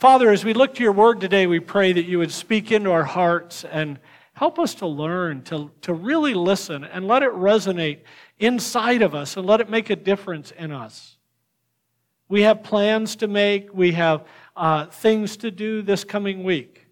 Father, as we look to your word today, we pray that you would speak into our hearts and help us to learn, to, to really listen, and let it resonate inside of us and let it make a difference in us. We have plans to make, we have uh, things to do this coming week.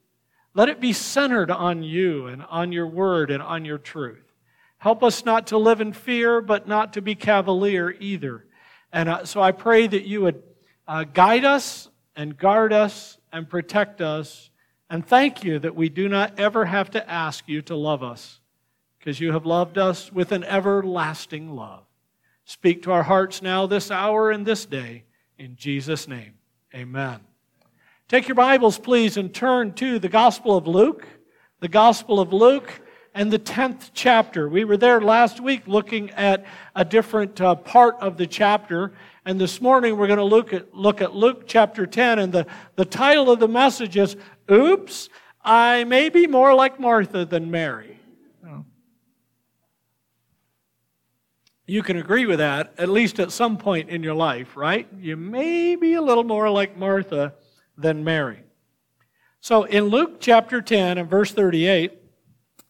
Let it be centered on you and on your word and on your truth. Help us not to live in fear, but not to be cavalier either. And uh, so I pray that you would uh, guide us and guard us and protect us. And thank you that we do not ever have to ask you to love us because you have loved us with an everlasting love. Speak to our hearts now, this hour, and this day. In Jesus' name, amen. Take your Bibles, please, and turn to the Gospel of Luke. The Gospel of Luke and the 10th chapter. We were there last week looking at a different uh, part of the chapter. And this morning we're going to look at, look at Luke chapter 10. And the, the title of the message is Oops, I may be more like Martha than Mary. Oh. You can agree with that, at least at some point in your life, right? You may be a little more like Martha than Mary. So in Luke chapter 10 and verse 38,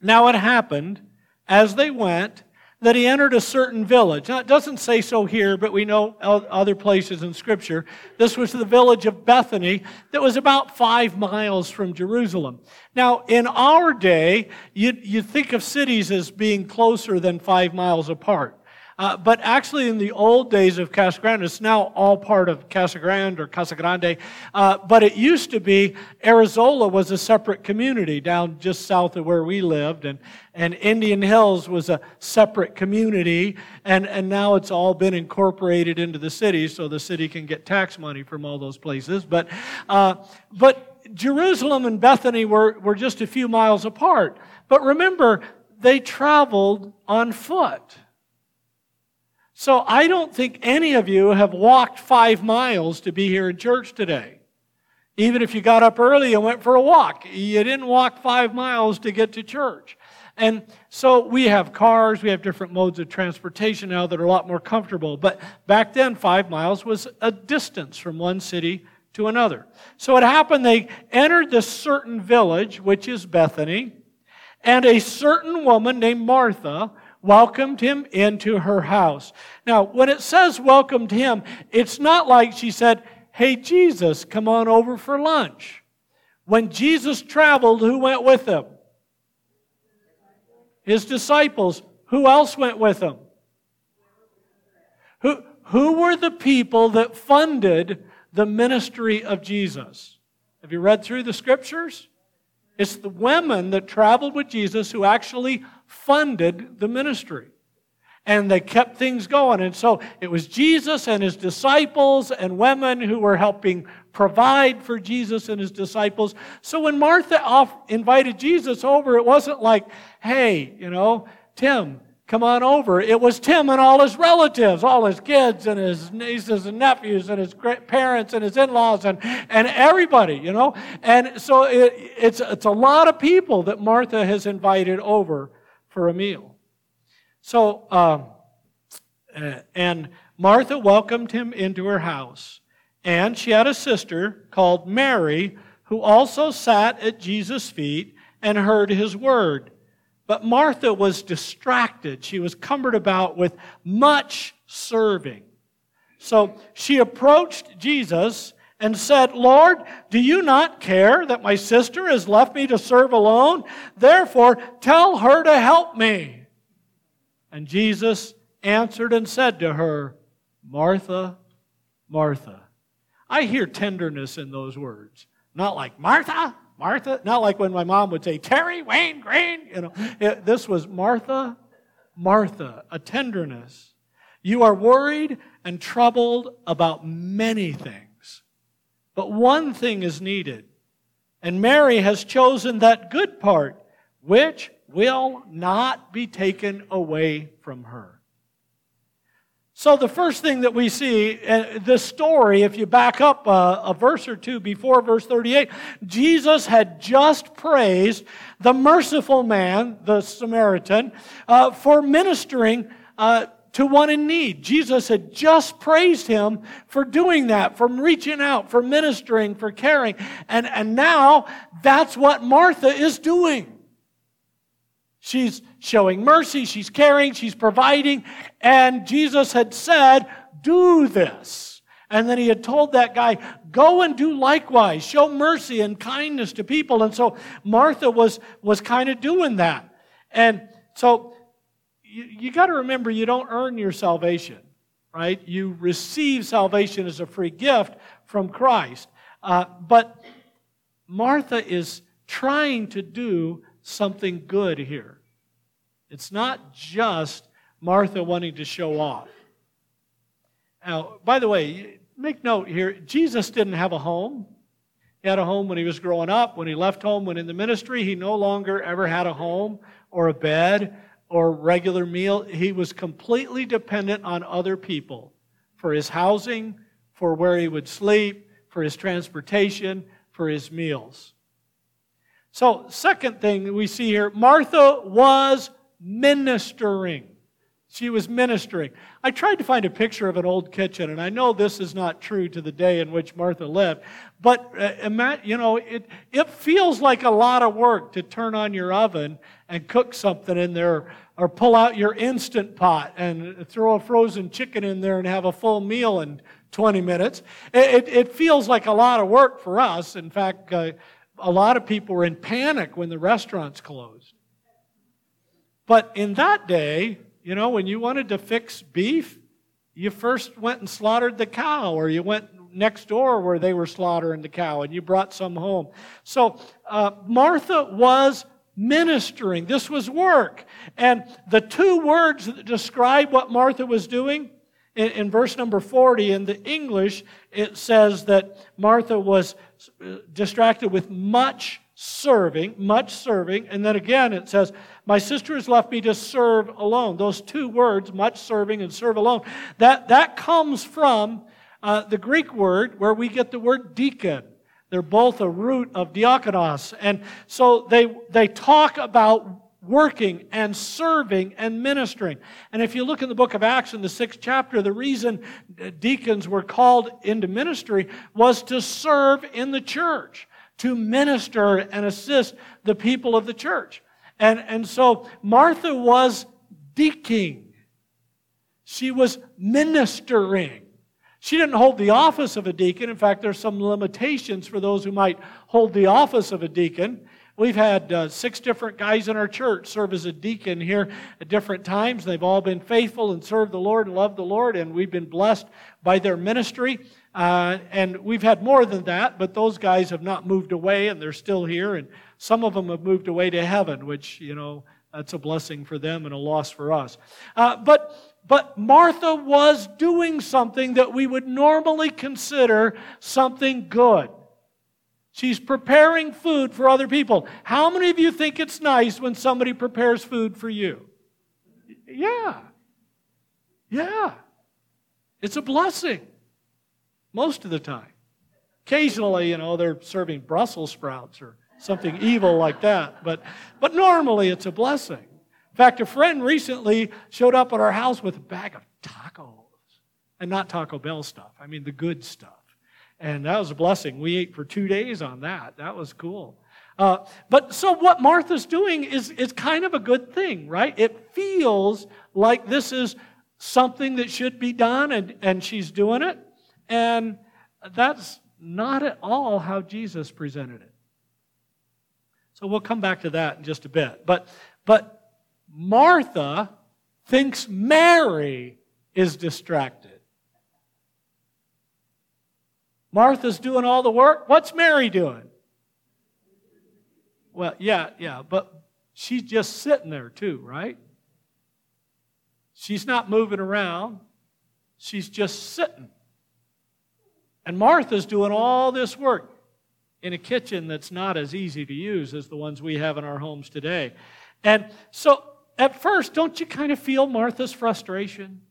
now it happened as they went that he entered a certain village. Now, it doesn't say so here, but we know other places in Scripture. This was the village of Bethany that was about five miles from Jerusalem. Now, in our day, you, you think of cities as being closer than five miles apart. Uh, but actually, in the old days of Casa Grande, it's now all part of Casa Grande or Casa Grande. Uh, but it used to be Arizola was a separate community down just south of where we lived, and and Indian Hills was a separate community, and and now it's all been incorporated into the city, so the city can get tax money from all those places. But uh, but Jerusalem and Bethany were were just a few miles apart. But remember, they traveled on foot. So I don't think any of you have walked five miles to be here in church today. Even if you got up early and went for a walk, you didn't walk five miles to get to church. And so we have cars, we have different modes of transportation now that are a lot more comfortable. But back then, five miles was a distance from one city to another. So it happened they entered this certain village, which is Bethany, and a certain woman named Martha welcomed him into her house. Now, when it says welcomed him, it's not like she said, Hey, Jesus, come on over for lunch. When Jesus traveled, who went with him? His disciples. Who else went with him? Who, who were the people that funded the ministry of Jesus? Have you read through the scriptures? It's the women that traveled with Jesus who actually funded the ministry. And they kept things going. And so it was Jesus and his disciples and women who were helping provide for Jesus and his disciples. So when Martha off invited Jesus over, it wasn't like, hey, you know, Tim, come on over. It was Tim and all his relatives, all his kids and his nieces and nephews and his parents and his in-laws and, and everybody, you know. And so it, it's, it's a lot of people that Martha has invited over for a meal. So, um, uh, and Martha welcomed him into her house. And she had a sister called Mary who also sat at Jesus' feet and heard his word. But Martha was distracted. She was cumbered about with much serving. So she approached Jesus and said, Lord, do you not care that my sister has left me to serve alone? Therefore, tell her to help me. And Jesus answered and said to her, Martha, Martha. I hear tenderness in those words. Not like Martha, Martha, not like when my mom would say, Terry, Wayne, Green. You know, it, this was Martha, Martha, a tenderness. You are worried and troubled about many things. But one thing is needed. And Mary has chosen that good part, which will not be taken away from her. So, the first thing that we see, uh, this story, if you back up a, a, verse or two before verse 38, Jesus had just praised the merciful man, the Samaritan, uh, for ministering uh, to one in need. Jesus had just praised him for doing that, for reaching out, for ministering, for caring. And, and now that's what Martha is doing. She's showing mercy, she's caring, she's providing, and Jesus had said, Do this. And then he had told that guy, Go and do likewise, show mercy and kindness to people. And so Martha was, was kind of doing that. And so you, you got to remember you don't earn your salvation, right? You receive salvation as a free gift from Christ. Uh, but Martha is trying to do something good here. It's not just Martha wanting to show off. Now, by the way, make note here Jesus didn't have a home. He had a home when he was growing up. When he left home, when in the ministry, he no longer ever had a home or a bed or regular meal. He was completely dependent on other people for his housing, for where he would sleep, for his transportation, for his meals. So, second thing we see here Martha was ministering. She was ministering. I tried to find a picture of an old kitchen, and I know this is not true to the day in which Martha lived, but uh, you know, it, it feels like a lot of work to turn on your oven and cook something in there, or pull out your instant pot and throw a frozen chicken in there and have a full meal in 20 minutes. It, it, it feels like a lot of work for us. In fact, uh, a lot of people were in panic when the restaurants closed. But in that day, you know, when you wanted to fix beef, you first went and slaughtered the cow, or you went next door where they were slaughtering the cow, and you brought some home. So uh, Martha was ministering. This was work. And the two words that describe what Martha was doing, in, in verse number 40 in the English, it says that Martha was uh, distracted with much serving, much serving. And then again, it says, My sister has left me to serve alone. Those two words, much serving and serve alone, that, that comes from uh, the Greek word where we get the word deacon. They're both a root of diakonos. And so they, they talk about working and serving and ministering. And if you look in the book of Acts in the sixth chapter, the reason deacons were called into ministry was to serve in the church to minister and assist the people of the church. And, and so Martha was deaking. She was ministering. She didn't hold the office of a deacon. In fact, there's some limitations for those who might hold the office of a deacon. We've had uh, six different guys in our church serve as a deacon here at different times. They've all been faithful and served the Lord and loved the Lord, and we've been blessed by their ministry. Uh, and we've had more than that, but those guys have not moved away and they're still here. And some of them have moved away to heaven, which, you know, that's a blessing for them and a loss for us. Uh, but, but Martha was doing something that we would normally consider something good. She's preparing food for other people. How many of you think it's nice when somebody prepares food for you? Yeah. Yeah. It's a blessing most of the time. Occasionally, you know, they're serving Brussels sprouts or something evil like that, but, but normally it's a blessing. In fact, a friend recently showed up at our house with a bag of tacos. And not Taco Bell stuff, I mean the good stuff. And that was a blessing. We ate for two days on that. That was cool. Uh, but so what Martha's doing is, is kind of a good thing, right? It feels like this is something that should be done, and, and she's doing it. And that's not at all how Jesus presented it. So we'll come back to that in just a bit. But, but Martha thinks Mary is distracted. Martha's doing all the work. What's Mary doing? Well, yeah, yeah, but she's just sitting there too, right? She's not moving around. She's just sitting. And Martha's doing all this work in a kitchen that's not as easy to use as the ones we have in our homes today. And so at first, don't you kind of feel Martha's frustration?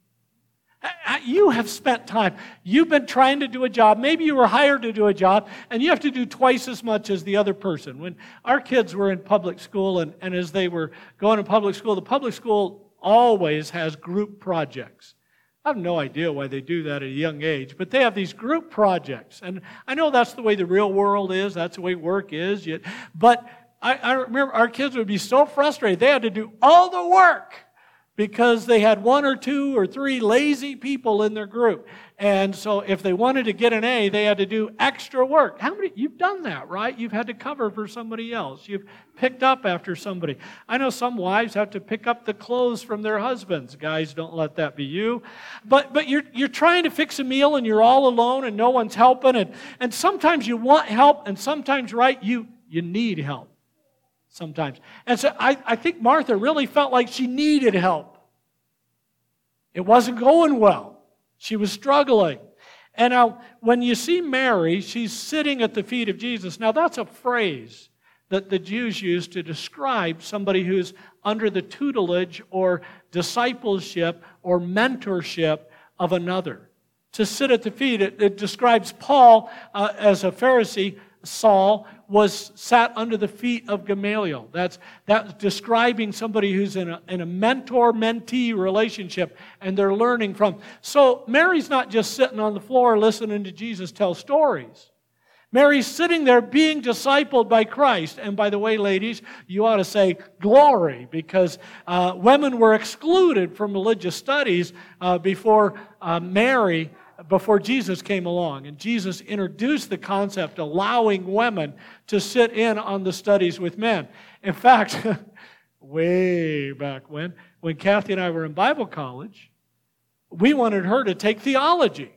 Uh, uh, you have spent time. You've been trying to do a job. Maybe you were hired to do a job, and you have to do twice as much as the other person. When our kids were in public school, and, and as they were going to public school, the public school always has group projects. I have no idea why they do that at a young age, but they have these group projects. And I know that's the way the real world is, that's the way work is. But I, I remember our kids would be so frustrated. They had to do all the work because they had one or two or three lazy people in their group. And so if they wanted to get an A, they had to do extra work. How many you've done that, right? You've had to cover for somebody else. You've picked up after somebody. I know some wives have to pick up the clothes from their husbands. Guys, don't let that be you. But but you're you're trying to fix a meal and you're all alone and no one's helping and and sometimes you want help and sometimes right you you need help sometimes. And so I, I think Martha really felt like she needed help. It wasn't going well. She was struggling. And now, when you see Mary, she's sitting at the feet of Jesus. Now, that's a phrase that the Jews used to describe somebody who's under the tutelage or discipleship or mentorship of another. To sit at the feet, it, it describes Paul uh, as a Pharisee Saul was sat under the feet of Gamaliel. That's, that's describing somebody who's in a, in a mentor mentee relationship and they're learning from. So Mary's not just sitting on the floor listening to Jesus tell stories. Mary's sitting there being discipled by Christ. And by the way, ladies, you ought to say glory because uh, women were excluded from religious studies uh, before uh, Mary before Jesus came along. And Jesus introduced the concept allowing women to sit in on the studies with men. In fact, way back when, when Kathy and I were in Bible college, we wanted her to take theology.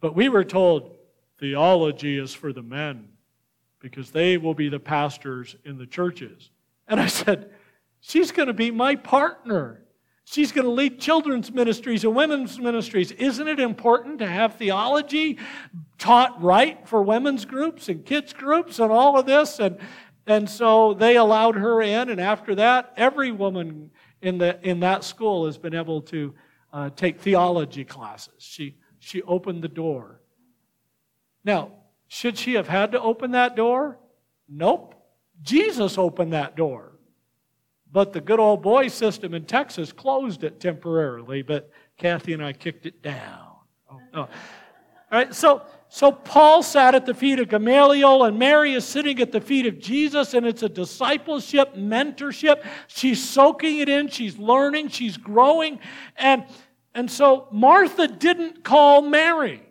But we were told theology is for the men because they will be the pastors in the churches. And I said, She's going to be my partner. She's going to lead children's ministries and women's ministries. Isn't it important to have theology taught right for women's groups and kids' groups and all of this? And, and so they allowed her in, and after that, every woman in, the, in that school has been able to uh, take theology classes. She, she opened the door. Now, should she have had to open that door? Nope. Jesus opened that door. But the good old boy system in Texas closed it temporarily, but Kathy and I kicked it down. Oh. All right, so, so Paul sat at the feet of Gamaliel, and Mary is sitting at the feet of Jesus, and it's a discipleship, mentorship. She's soaking it in, she's learning, she's growing. And, and so Martha didn't call Mary.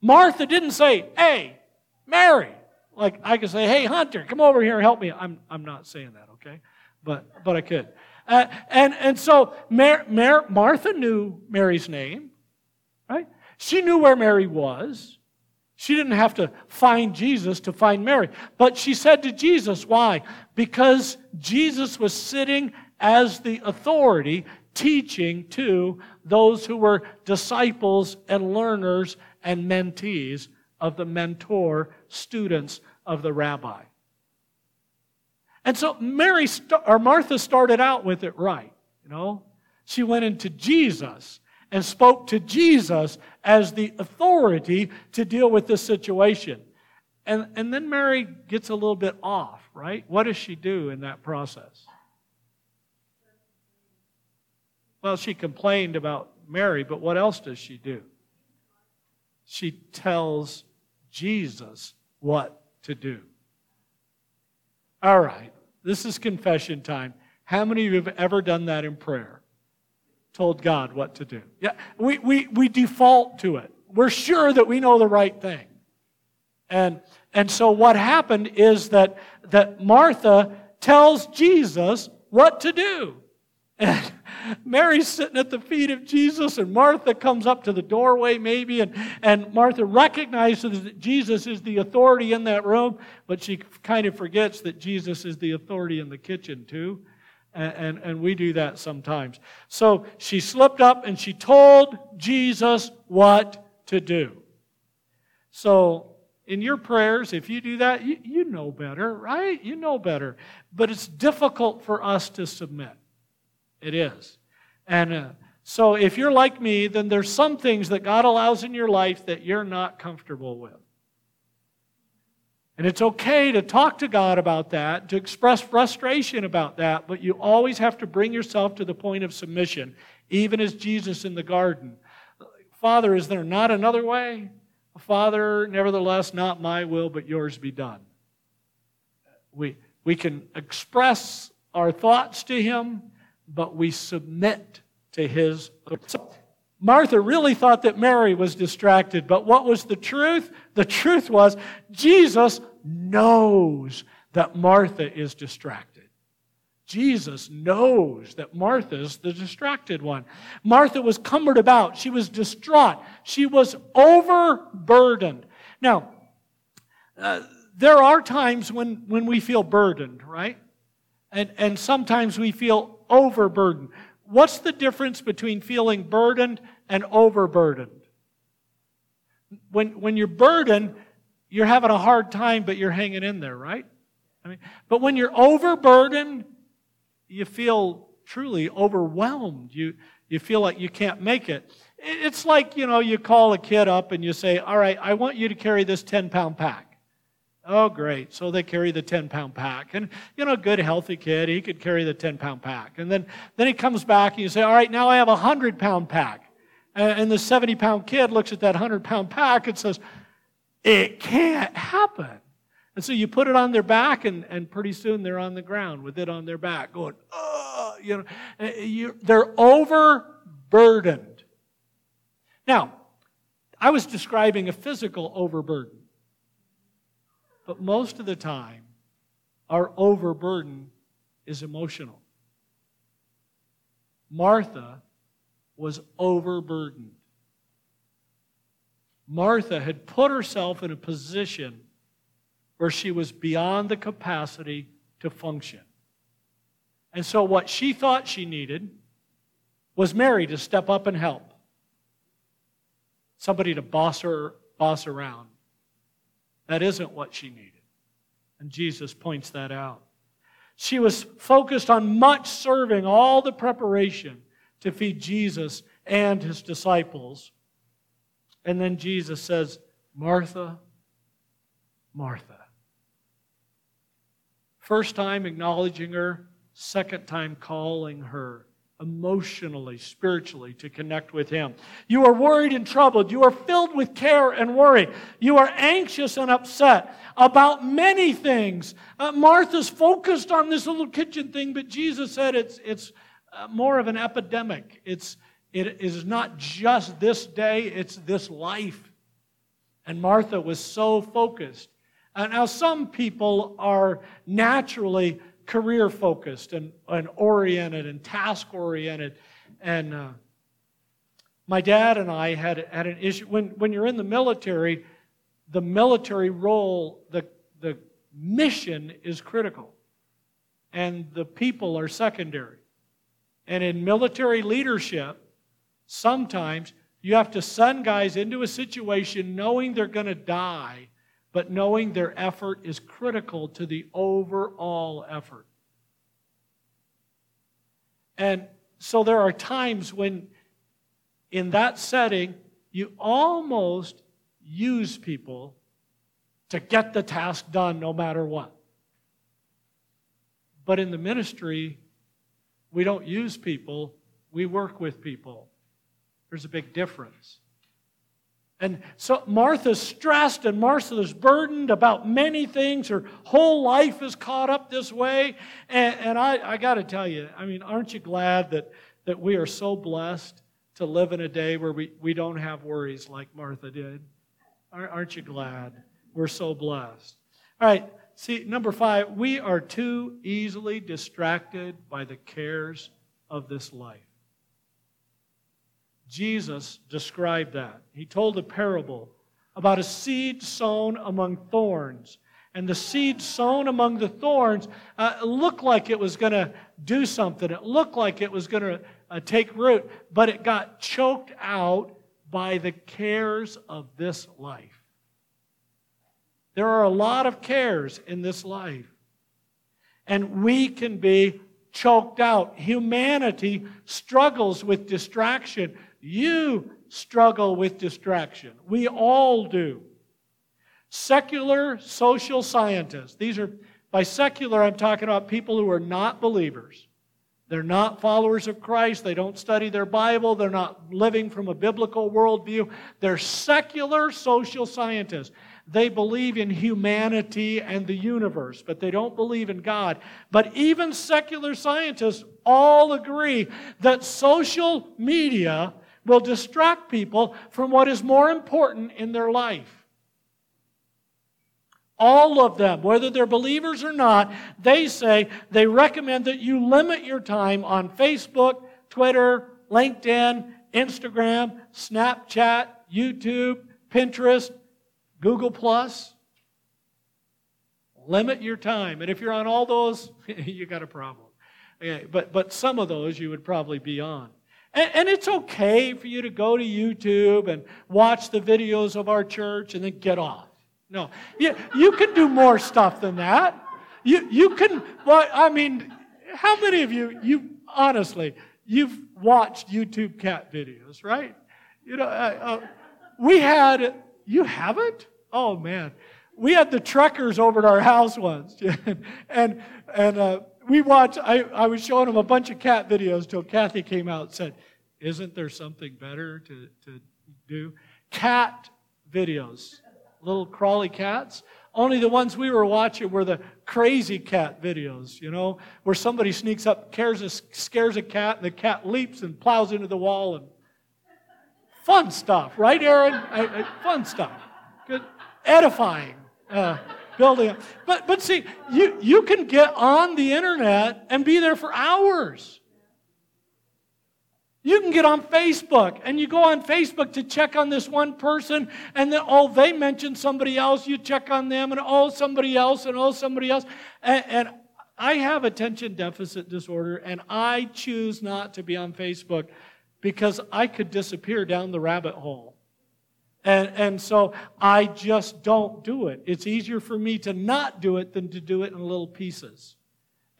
Martha didn't say, Hey, Mary. Like I could say, Hey, Hunter, come over here and help me. I'm, I'm not saying that? But, but I could. Uh, and, and so Mar- Mar- Martha knew Mary's name, right? She knew where Mary was. She didn't have to find Jesus to find Mary. But she said to Jesus, why? Because Jesus was sitting as the authority teaching to those who were disciples and learners and mentees of the mentor students of the rabbi. And so Mary or Martha started out with it right, you know. She went into Jesus and spoke to Jesus as the authority to deal with this situation. And, and then Mary gets a little bit off, right? What does she do in that process? Well, she complained about Mary, but what else does she do? She tells Jesus what to do. All right, this is confession time. How many of you have ever done that in prayer? Told God what to do. Yeah, we, we, we default to it. We're sure that we know the right thing. And, and so what happened is that, that Martha tells Jesus what to do. And Mary's sitting at the feet of Jesus, and Martha comes up to the doorway, maybe, and, and Martha recognizes that Jesus is the authority in that room, but she kind of forgets that Jesus is the authority in the kitchen, too. And, and, and we do that sometimes. So she slipped up and she told Jesus what to do. So in your prayers, if you do that, you, you know better, right? You know better. But it's difficult for us to submit. It is. And uh, so if you're like me, then there's some things that God allows in your life that you're not comfortable with. And it's okay to talk to God about that, to express frustration about that, but you always have to bring yourself to the point of submission, even as Jesus in the garden. Father, is there not another way? Father, nevertheless, not my will, but yours be done. We, we can express our thoughts to Him, but we submit to His. So Martha really thought that Mary was distracted, but what was the truth? The truth was Jesus knows that Martha is distracted. Jesus knows that Martha's the distracted one. Martha was cumbered about. She was distraught. She was overburdened. Now, uh, there are times when, when we feel burdened, right? And, and sometimes we feel overburdened. What's the difference between feeling burdened and overburdened? When, when you're burdened, you're having a hard time, but you're hanging in there, right? I mean, but when you're overburdened, you feel truly overwhelmed. You, you feel like you can't make it. It's like, you know, you call a kid up and you say, All right, I want you to carry this 10 pound pack. Oh, great. So they carry the 10 pound pack. And, you know, a good, healthy kid, he could carry the 10 pound pack. And then, then he comes back and you say, All right, now I have a 100 pound pack. And the 70 pound kid looks at that 100 pound pack and says, It can't happen. And so you put it on their back, and, and pretty soon they're on the ground with it on their back, going, oh, you know, eh, you, they're overburdened. Now, I was describing a physical overburden, but most of the time, our overburden is emotional. Martha was overburdened. Martha had put herself in a position where she was beyond the capacity to function. And so, what she thought she needed was Mary to step up and help. Somebody to boss her boss around. That isn't what she needed. And Jesus points that out. She was focused on much serving, all the preparation to feed Jesus and his disciples. And then Jesus says, Martha, Martha. First time acknowledging her, second time calling her emotionally, spiritually to connect with Him. You are worried and troubled. You are filled with care and worry. You are anxious and upset about many things. Uh, Martha's focused on this little kitchen thing, but Jesus said it's, it's uh, more of an epidemic. It's, it is not just this day, it's this life. And Martha was so focused uh, now, some people are naturally career focused and, and oriented and task oriented. And uh, my dad and I had, had an issue. When, when you're in the military, the military role, the, the mission is critical, and the people are secondary. And in military leadership, sometimes you have to send guys into a situation knowing they're going to die but knowing their effort is critical to the overall effort. And so there are times when, in that setting, you almost use people to get the task done no matter what. But in the ministry, we don't use people, we work with people. There's a big difference. And so Martha's stressed and Martha's burdened about many things. Her whole life is caught up this way. And, and I, I got to tell you, I mean, aren't you glad that, that we are so blessed to live in a day where we, we don't have worries like Martha did? Aren't you glad? We're so blessed. All right, see, number five, we are too easily distracted by the cares of this life. Jesus described that. He told a parable about a seed sown among thorns. And the seed sown among the thorns uh, looked like it was going to do something. It looked like it was going to uh, take root, but it got choked out by the cares of this life. There are a lot of cares in this life. And we can be choked out. Humanity struggles with distraction. You struggle with distraction. We all do. secular social scientists. These are, by secular, I'm talking about people who are not believers. They're not followers of Christ. They don't study their Bible. They're not living from a biblical worldview. They're secular social scientists. They believe in humanity and the universe, but they don't believe in God. But even secular scientists all agree that social media will distract people from what is more important in their life. All of them, whether they're believers or not, they say they recommend that you limit your time on Facebook, Twitter, LinkedIn, Instagram, Snapchat, YouTube, Pinterest, Google Plus. Limit your time. And if you're on all those, you got a problem. Okay, but, but some of those you would probably be on. And, and it's okay for you to go to YouTube and watch the videos of our church and then get off. No, you, you can do more stuff than that. You, you can, well, I mean, how many of you, you honestly, you've watched YouTube cat videos, right? You know, uh, uh, we had, you haven't? Oh man, we had the truckers over at our house once, and and uh, we watched. I, I was showing them a bunch of cat videos till Kathy came out and said, "Isn't there something better to to do?" Cat videos little crawly cats. Only the ones we were watching were the crazy cat videos, you know, where somebody sneaks up, a, scares a cat, and the cat leaps and plows into the wall. And fun stuff, right, Aaron? I, I, fun stuff. Good, edifying. Uh, building up. But, but see, you, you can get on the internet and be there for hours. You can get on Facebook and you go on Facebook to check on this one person, and then, oh, they mentioned somebody else. You check on them, and oh, somebody else, and oh, somebody else. And, and I have attention deficit disorder, and I choose not to be on Facebook because I could disappear down the rabbit hole. And, and so I just don't do it. It's easier for me to not do it than to do it in little pieces.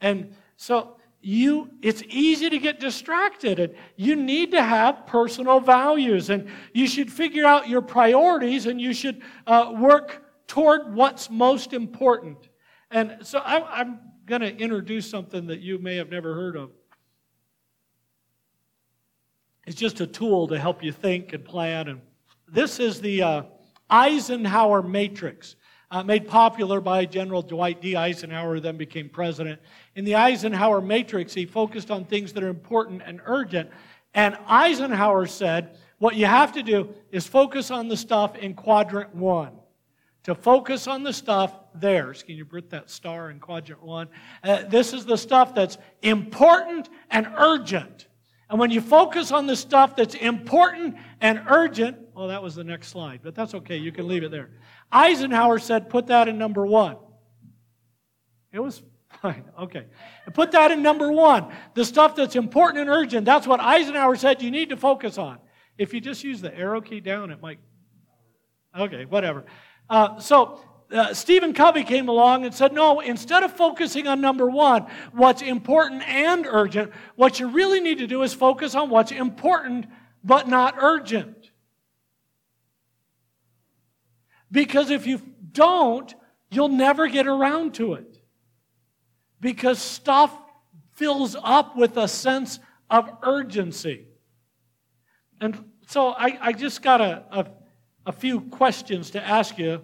And so you it's easy to get distracted and you need to have personal values and you should figure out your priorities and you should uh, work toward what's most important and so I, i'm going to introduce something that you may have never heard of it's just a tool to help you think and plan and this is the uh, eisenhower matrix uh, made popular by General Dwight D. Eisenhower, who then became president. In the Eisenhower matrix, he focused on things that are important and urgent. And Eisenhower said, what you have to do is focus on the stuff in quadrant one. To focus on the stuff there. Can you put that star in quadrant one? Uh, this is the stuff that's important and urgent. And when you focus on the stuff that's important and urgent, well, that was the next slide, but that's okay. You can leave it there. Eisenhower said, put that in number one. It was fine. Okay. Put that in number one. The stuff that's important and urgent, that's what Eisenhower said you need to focus on. If you just use the arrow key down, it might. Okay, whatever. Uh, so, uh, Stephen Covey came along and said, No, instead of focusing on number one, what's important and urgent, what you really need to do is focus on what's important but not urgent. Because if you don't, you'll never get around to it. Because stuff fills up with a sense of urgency. And so I, I just got a, a, a, few questions to ask you.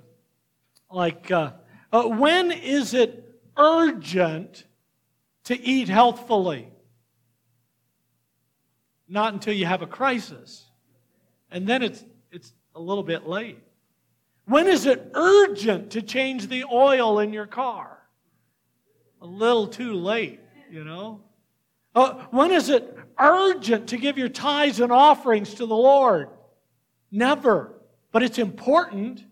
Like, uh, uh, when is it urgent to eat healthfully? Not until you have a crisis. And then it's, it's a little bit late. When is it urgent to change the oil in your car? A little too late, you know? Uh, when is it urgent to give your tithes and offerings to the Lord? Never. But it's important.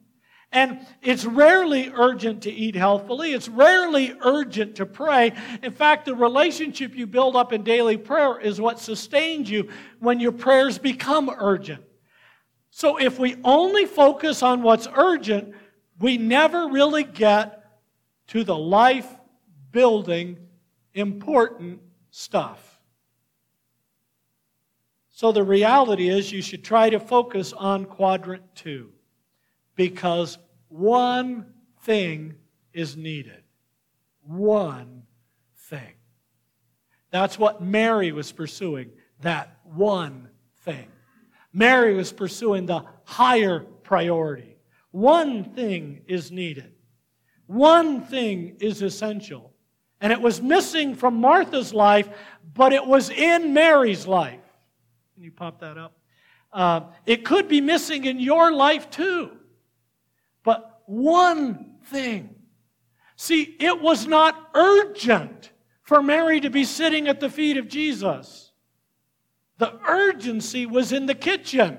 And it's rarely urgent to eat healthfully. It's rarely urgent to pray. In fact, the relationship you build up in daily prayer is what sustains you when your prayers become urgent. So if we only focus on what's urgent, we never really get to the life building, important stuff. So the reality is you should try to focus on quadrant two because one thing is needed. One thing. That's what Mary was pursuing, that one thing. Mary was pursuing the higher priority. One thing is needed. One thing is essential. And it was missing from Martha's life, but it was in Mary's life. Can you pop that up? Uh, it could be missing in your life too. One thing. See, it was not urgent for Mary to be sitting at the feet of Jesus. The urgency was in the kitchen.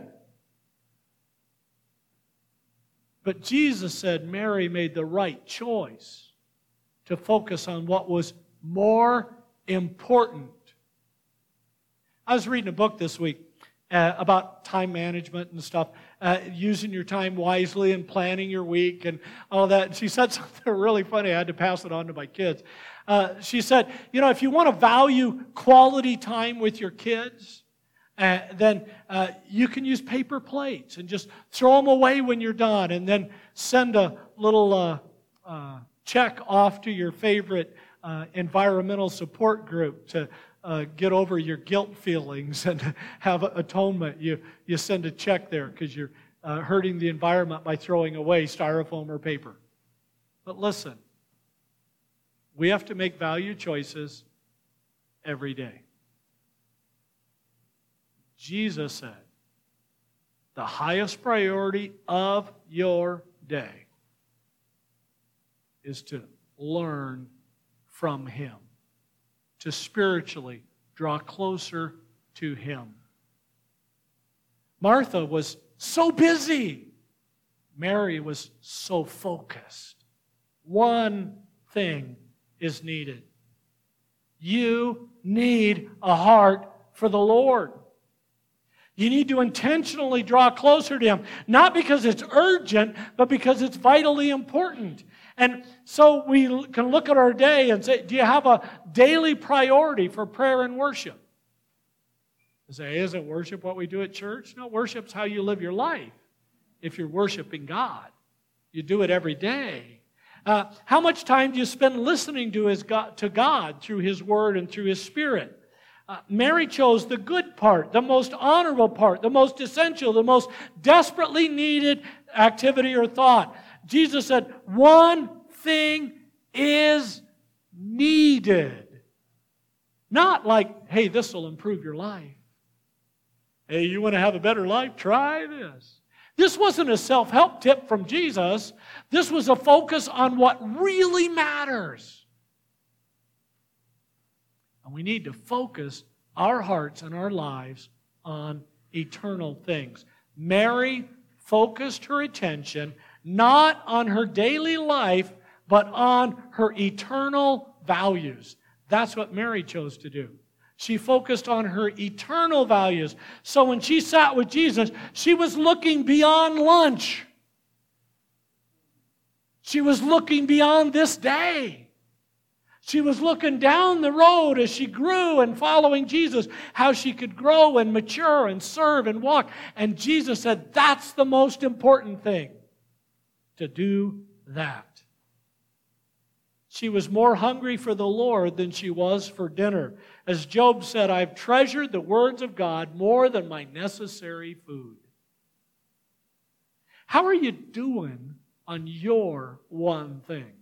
But Jesus said Mary made the right choice to focus on what was more important. I was reading a book this week uh, about time management and stuff, uh, using your time wisely and planning your week and all that. And she said something really funny. I had to pass it on to my kids. Uh, she said, You know, if you want to value quality time with your kids, uh, then uh, you can use paper plates and just throw them away when you're done and then send a little uh, uh check off to your favorite uh, environmental support group to uh, get over your guilt feelings and have atonement. You, you send a check there because you're hurting the environment by throwing away styrofoam or paper. But listen, we have to make value choices every day. Jesus said, the highest priority of your day is to learn from Him, to spiritually draw closer to Him. Martha was so busy. Mary was so focused. One thing is needed. You need a heart for the Lord. You need to intentionally draw closer to Him, not because it's urgent, but because it's vitally important. And so we can look at our day and say, Do you have a daily priority for prayer and worship? You say, Isn't worship what we do at church? No, worship's how you live your life if you're worshiping God. You do it every day. Uh, how much time do you spend listening to, his God, to God through His Word and through His Spirit? Uh, Mary chose the good part, the most honorable part, the most essential, the most desperately needed activity or thought. Jesus said, One thing is needed. Not like, hey, this will improve your life. Hey, you want to have a better life? Try this. This wasn't a self help tip from Jesus. This was a focus on what really matters. And we need to focus our hearts and our lives on eternal things. Mary focused her attention not on her daily life, but on her eternal values. That's what Mary chose to do. She focused on her eternal values. So when she sat with Jesus, she was looking beyond lunch. She was looking beyond this day. She was looking down the road as she grew and following Jesus, how she could grow and mature and serve and walk. And Jesus said, That's the most important thing to do that. She was more hungry for the Lord than she was for dinner. As Job said, I've treasured the words of God more than my necessary food. How are you doing on your one thing?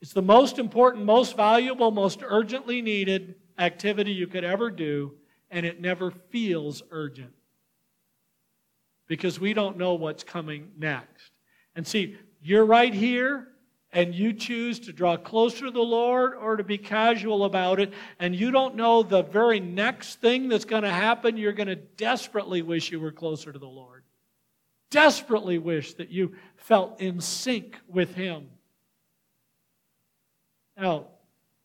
It's the most important, most valuable, most urgently needed activity you could ever do, and it never feels urgent because we don't know what's coming next. And see, you're right here, and you choose to draw closer to the Lord or to be casual about it, and you don't know the very next thing that's going to happen, you're going to desperately wish you were closer to the Lord. Desperately wish that you felt in sync with Him. Now,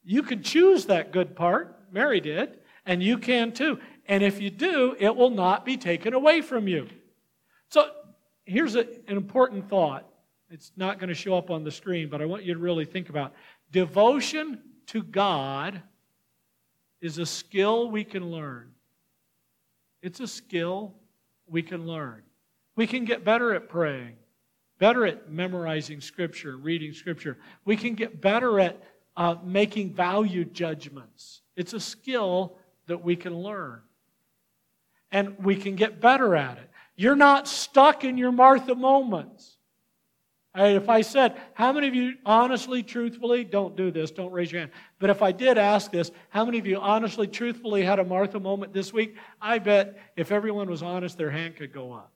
you can choose that good part, Mary did, and you can too. And if you do, it will not be taken away from you. So here's a, an important thought. It's not going to show up on the screen, but I want you to really think about. Devotion to God is a skill we can learn. It's a skill we can learn. We can get better at praying, better at memorizing Scripture, reading Scripture. We can get better at uh, making value judgments. It's a skill that we can learn. And we can get better at it. You're not stuck in your Martha moments. if I said, how many of you honestly, truthfully, don't do this, don't raise your hand. But if I did ask this, how many of you honestly, truthfully had a Martha moment this week? I bet if everyone was honest, their hand could go up.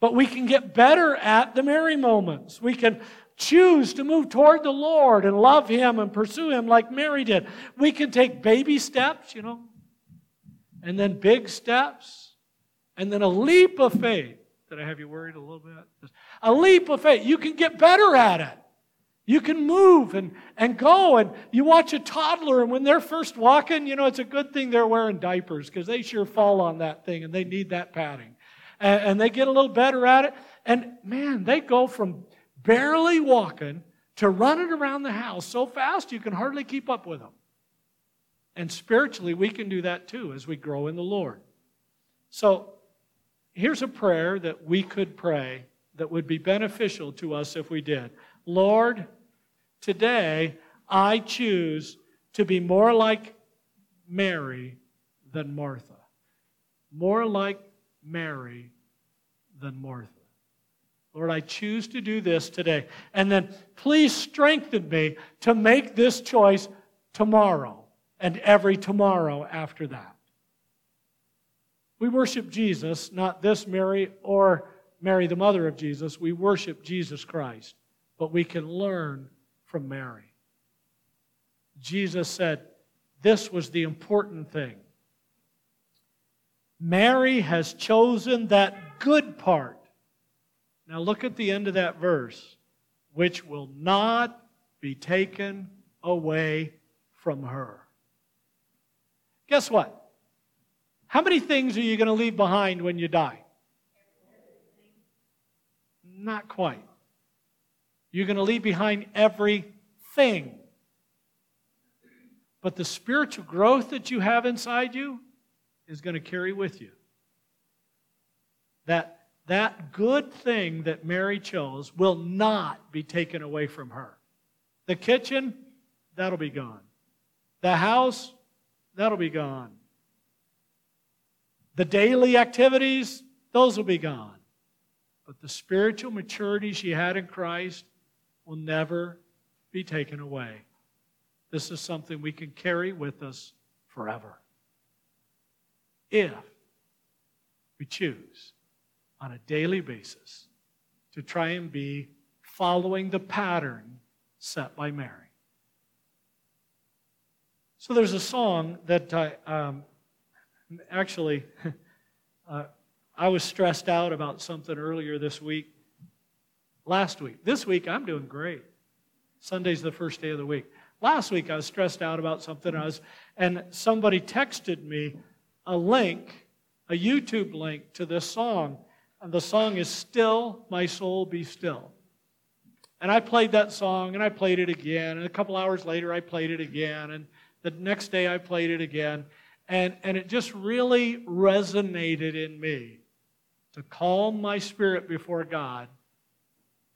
But we can get better at the Mary moments. We can choose to move toward the Lord and love Him and pursue Him like Mary did. We can take baby steps, you know, and then big steps, and then a leap of faith. Did I have you worried a little bit? A leap of faith. You can get better at it. You can move and, and go. And you watch a toddler, and when they're first walking, you know, it's a good thing they're wearing diapers because they sure fall on that thing and they need that padding. And, and they get a little better at it. And man, they go from barely walking to running around the house so fast you can hardly keep up with them. And spiritually, we can do that too as we grow in the Lord. So, here's a prayer that we could pray that would be beneficial to us if we did. Lord, today I choose to be more like Mary than Martha. More like Mary than Martha. Lord, I choose to do this today. And then please strengthen me to make this choice tomorrow and every tomorrow after that. We worship Jesus, not this Mary or Mary, the mother of Jesus. We worship Jesus Christ, but we can learn from Mary. Jesus said this was the important thing. Mary has chosen that good part now look at the end of that verse, which will not be taken away from her. Guess what? How many things are you going to leave behind when you die? Not quite. You're going to leave behind everything. But the spiritual growth that you have inside you is going to carry with you. That that good thing that Mary chose will not be taken away from her. The kitchen, that'll be gone. The house, that'll be gone. The daily activities, those will be gone. But the spiritual maturity she had in Christ will never be taken away. This is something we can carry with us forever. If we choose on a daily basis to try and be following the pattern set by Mary. So there's a song that I um, actually, uh, I was stressed out about something earlier this week. Last week. This week, I'm doing great. Sunday's the first day of the week. Last week, I was stressed out about something. I was, and somebody texted me a link, a YouTube link to this song. And the song is Still, My Soul Be Still. And I played that song and I played it again. And a couple hours later, I played it again. And the next day, I played it again. And, and it just really resonated in me to calm my spirit before God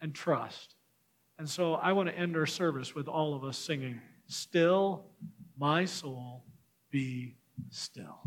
and trust. And so I want to end our service with all of us singing, Still, my soul, be still.